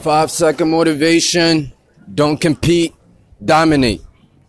Five second motivation. Don't compete. Dominate.